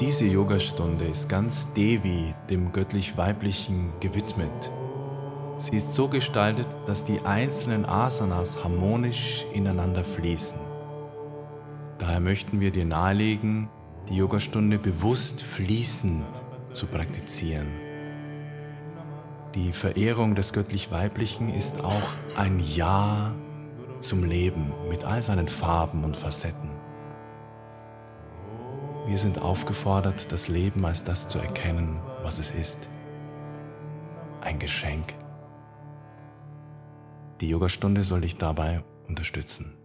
Diese Yogastunde ist ganz Devi, dem göttlich-weiblichen, gewidmet. Sie ist so gestaltet, dass die einzelnen Asanas harmonisch ineinander fließen. Daher möchten wir dir nahelegen, die Yogastunde bewusst fließend zu praktizieren. Die Verehrung des göttlich-weiblichen ist auch ein Ja zum Leben mit all seinen Farben und Facetten. Wir sind aufgefordert, das Leben als das zu erkennen, was es ist. Ein Geschenk. Die Yogastunde soll dich dabei unterstützen.